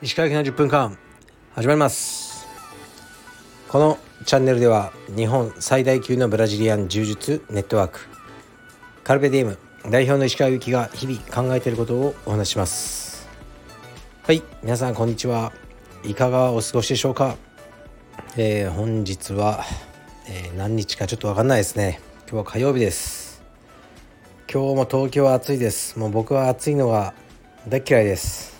石川県の10分間始まります。このチャンネルでは日本最大級のブラジリアン柔術ネットワークカルペディウム代表の石川由紀が日々考えていることをお話しします。はい皆さんこんにちは。いかがお過ごしでしょうか、えー、本日は、えー、何日かちょっと分かんないですね。今日は火曜日です。今日も東京は暑いです。もう僕は暑いのが大嫌いです。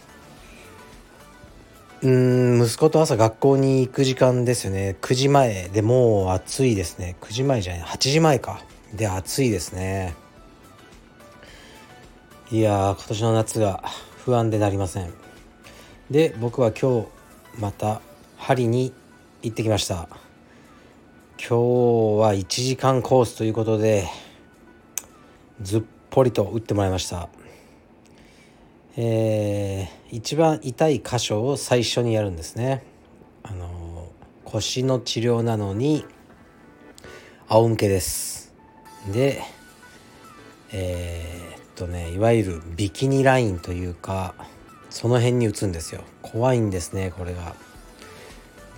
うん息子と朝学校に行く時間ですよね。9時前でもう暑いですね。9時前じゃない8時前か。で暑いですね。いや今年の夏が不安でなりません。で僕は今日また針に行ってきました。今日は1時間コースということでずっぽりと打ってもらいましたえー、一番痛い箇所を最初にやるんですね。あの腰の治療なのに仰向けです。でえー、っとねいわゆるビキニラインというかその辺に打つんですよ怖いんですねこれが。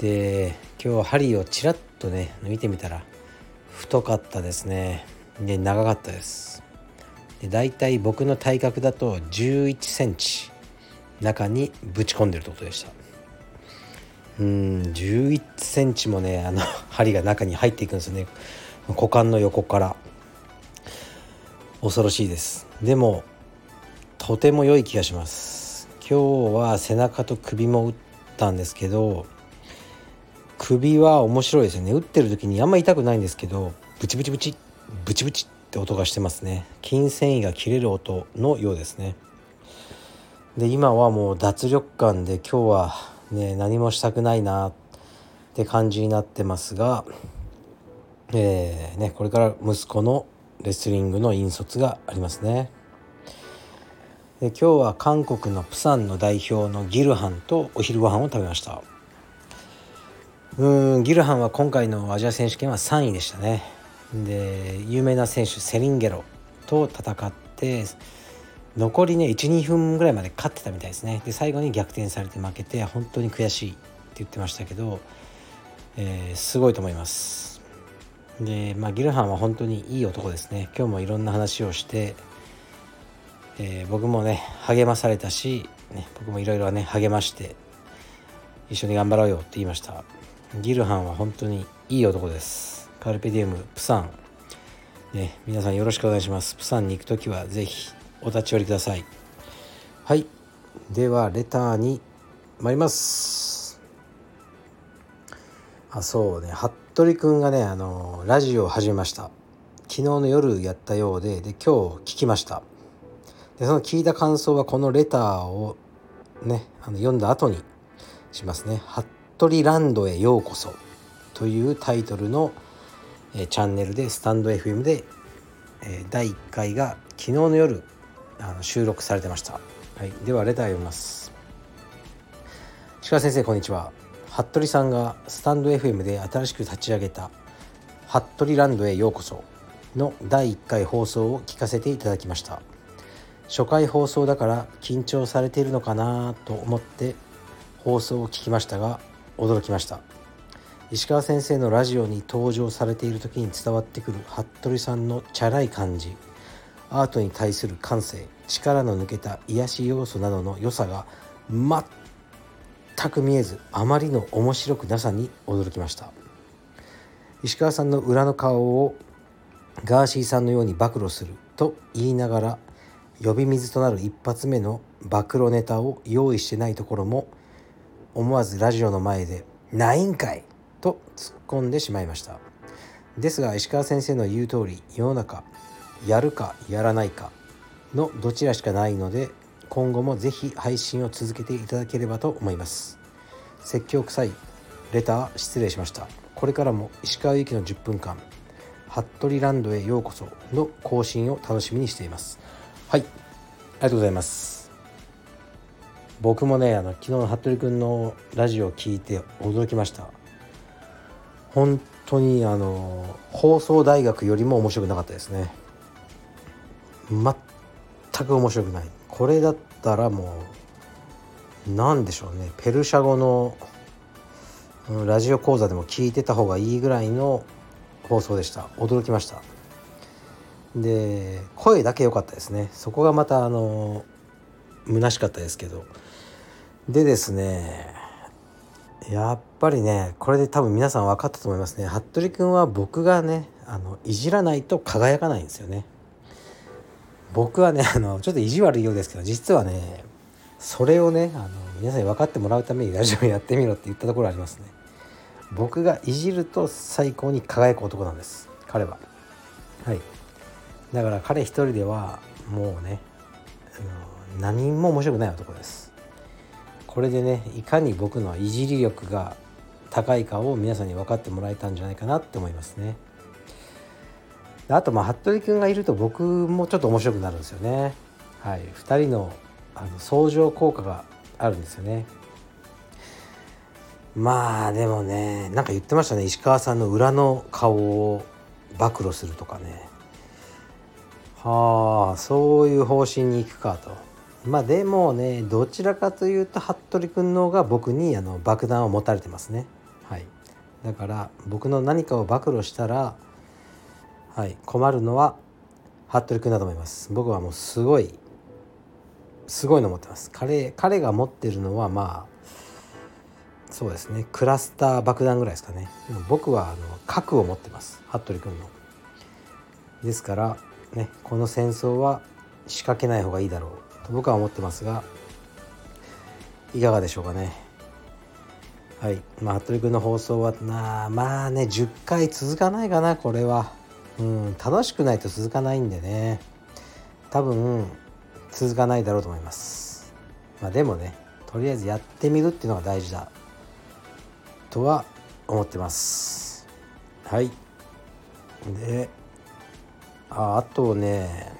で今日針をちらっとね見てみたら太かったですねで長かったですで大体僕の体格だと11センチ中にぶち込んでるってことでした。うん11センチもねあの 針が中に入っていくんですよね。股間の横から。恐ろしいです。でもとても良い気がします。今日は背中と首も打ったんですけど首は面白いですよね。打ってる時にあんま痛くないんですけどブチブチブチブチブチ。って音がしてますね。筋繊維が切れる音のようですね。で今はもう脱力感で今日はね何もしたくないなって感じになってますがえー、ねこれから息子のレスリングの引率がありますね。で今日は韓国のプサンの代表のギルハンとお昼ご飯を食べました。うんギルハンは今回のアジア選手権は3位でしたね。で有名な選手セリンゲロと戦って残りね12分ぐらいまで勝ってたみたいですね。で最後に逆転されて負けて本当に悔しいって言ってましたけど、えー、すごいと思います。で、まあ、ギルハンは本当にいい男ですね。今日もいろんな話をして、えー、僕もね励まされたし、ね、僕もいろいろね励まして一緒に頑張ろうよって言いました。ギルハンは本当にいい男です。カルペディウムプサン、ね、皆さんよろしくお願いします。プサンに行く時は是非お立ち寄りください。はい。ではレターに参ります。あそうね。服部くんがねあのラジオを始めました。昨日の夜やったようでで今日聞きました。でその聞いた感想はこのレターをねあの読んだ後にしますね「服部ランドへようこそ」というタイトルの「えチャンネルでスタンド FM で、え第1回が昨日の夜あの収録されてました、はい、ではレター読みます。鹿先生こんにちは。服部さんがスタンド FM で新しく立ち上げた「服部ランドへようこそ」の第1回放送を聞かせていただきました。初回放送だから緊張されているのかなと思って放送を聞きましたが驚きました。石川先生のラジオに登場されている時に伝わってくる服部さんのチャラい感じアートに対する感性力の抜けた癒し要素などの良さが全く見えずあまりの面白くなさに驚きました石川さんの裏の顔をガーシーさんのように暴露すると言いながら呼び水となる一発目の暴露ネタを用意してないところも思わずラジオの前で「ないんかい!」と突っ込んでしまいました。ですが石川先生の言う通り世の中やるかやらないかのどちらしかないので今後もぜひ配信を続けていただければと思います。説教臭いレター失礼しました。これからも石川由紀の10分間服部ランドへようこその更新を楽しみにしています。はいありがとうございます。僕もねあの昨日の服部君のラジオを聞いて驚きました。本当にあの放送大学よりも面白くなかったですね。全く面白くない。これだったらもう何でしょうね。ペルシャ語のラジオ講座でも聞いてた方がいいぐらいの放送でした。驚きました。で声だけ良かったですね。そこがまたあの虚しかったですけど。でですねやっぱりねこれで多分皆さん分かったと思いますね。服部君は僕がねあのいじらないと輝かないんですよね。僕はねあのちょっと意地悪いようですけど実はねそれをねあの皆さんに分かってもらうためにラジオやってみろって言ったところありますね。僕がいじると最高に輝く男なんです。彼は。はい。だから彼一人ではもうね何も面白くない男です。これでねいかに僕のいじり力が高いかを皆さんに分かってもらえたんじゃないかなって思いますね。あとまあ服部君がいると僕もちょっと面白くなるんですよね。はい。2人のあの相乗効果があるんですよね。まあでもねなんか言ってましたね。石川さんの裏の顔を暴露するとかね。はあそういう方針に行くかと。まあでもねどちらかというと服部君の方が僕にあの爆弾を持たれてますね。はい。だから僕の何かを暴露したらはい困るのは服部君だと思います。僕はもうすごいすごいの持ってます。彼彼が持ってるのはまあそうですね。クラスター爆弾ぐらいですかね。僕はあの核を持ってます。服部君の。ですからねこの戦争は仕掛けない方がいいだろう。と僕は思ってますがいかがでしょうかね。はい。まあ服部君の放送はなまあね10回続かないかなこれは。うん楽しくないと続かないんでね。多分続かないだろうと思います。まあでもねとりあえずやってみるっていうのが大事だ。とは思ってます。はい。でああとね、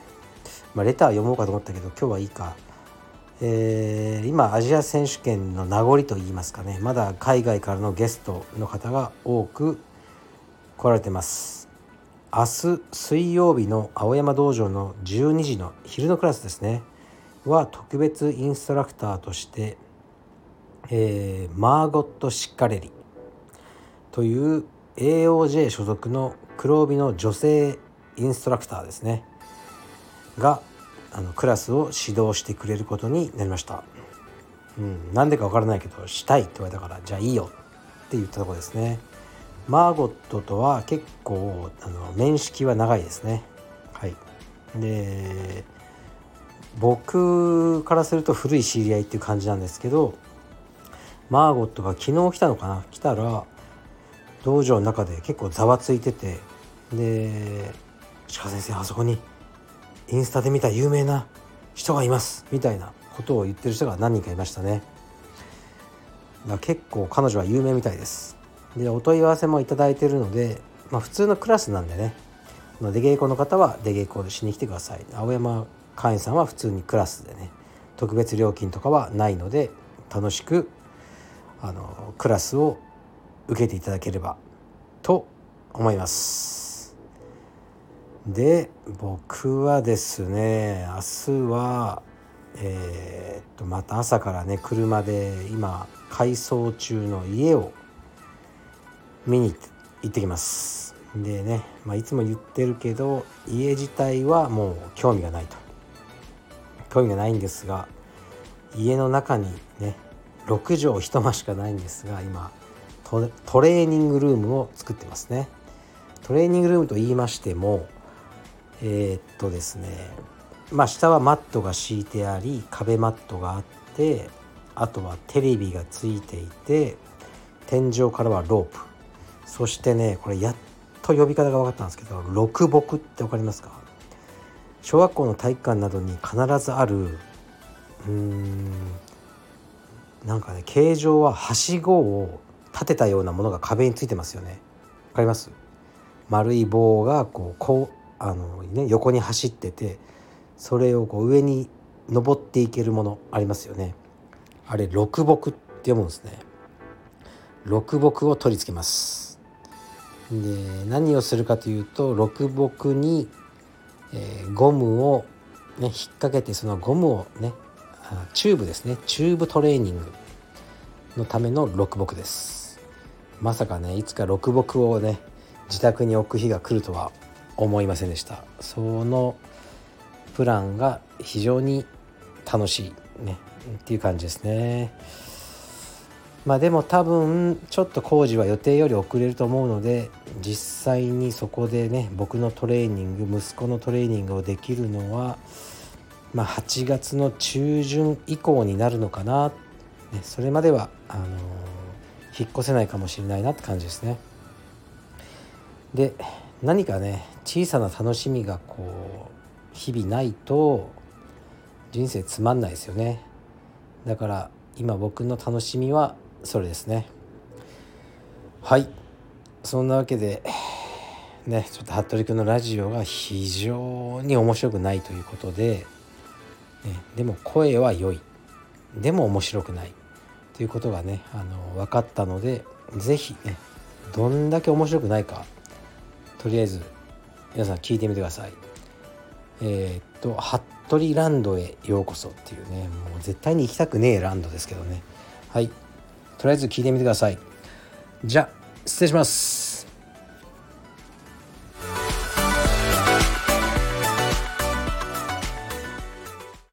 まあ、レター読もうかと思ったけど今日はいいか。えー、今アジア選手権の名残といいますかね。まだ海外からのゲストの方が多く来られてます。明日水曜日の青山道場の12時の昼のクラスですね。は特別インストラクターとして、えー、マーゴット・シッカレリという AOJ 所属の黒帯の女性インストラクターですね。があのクラスを指導してくれることになりました。うん、なんでかわからないけどしたいって言われたからじゃあいいよって言ったとこですね。マーゴットとは結構あの面識は長いですね。はい。で僕からすると古い知り合いっていう感じなんですけどマーゴットが昨日来たのかな？来たら道場の中で結構ざわついててで鹿先生あそこにインスタで見た有名な人がいます。みたいなことを言ってる人が何人かいましたね。だ結構彼女は有名みたいです。でお問い合わせも頂いてるので、まあ、普通のクラスなんでね。出稽古の方は出稽古しに来てください。青山会員さんは普通にクラスでね。特別料金とかはないので楽しくあのクラスを受けていただければと思います。で僕はですね明日はえー、っとまた朝からね車で今改装中の家を見に行ってきます。でね、まあ、いつも言ってるけど家自体はもう興味がないと。興味がないんですが家の中にね6畳一間しかないんですが今トレーニングルームを作ってますね。トレーニングルームと言いましてもえー、っとですねまあ下はマットが敷いてあり壁マットがあってあとはテレビがついていて天井からはロープ。そしてねこれやっと呼び方が分かったんですけど六木って分かりますか？小学校の体育館などに必ずあるうーんなんかね形状ははしごを立てたようなものが壁についてますよね。わかります？丸い棒がこうこうあの、ね、横に走っててそれをこう上に登っていけるものありますよね。あれ六木って読むんですね。六木を取り付けます。で何をするかというと肋木に、えー、ゴムをね引っ掛けてそのゴムをねチューブですね。チューブトレーニングのための肋木です。まさかねいつか肋木をね自宅に置く日が来るとは思いませんでした。そのプランが非常に楽しいね。っていう感じですね。まあでも多分ちょっと工事は予定より遅れると思うので実際にそこでね僕のトレーニング息子のトレーニングをできるのはまあ8月の中旬以降になるのかな、ね、それまではあのー、引っ越せないかもしれないなって感じですね。で何かね小さな楽しみがこう日々ないと人生つまんないですよね。だから今僕の楽しみはそれですね。はい。そんなわけでねちょっと服部君のラジオが非常に面白くないということで、ね、でも声は良い。でも面白くない。ということがねあの分かったので是非ねどんだけ面白くないかとりあえず皆さん聞いてみてください。えー、っと服部ランドへようこそっていうねもう絶対に行きたくねえランドですけどね。はい。とりあえず聞いてみてください。じゃあ失礼します。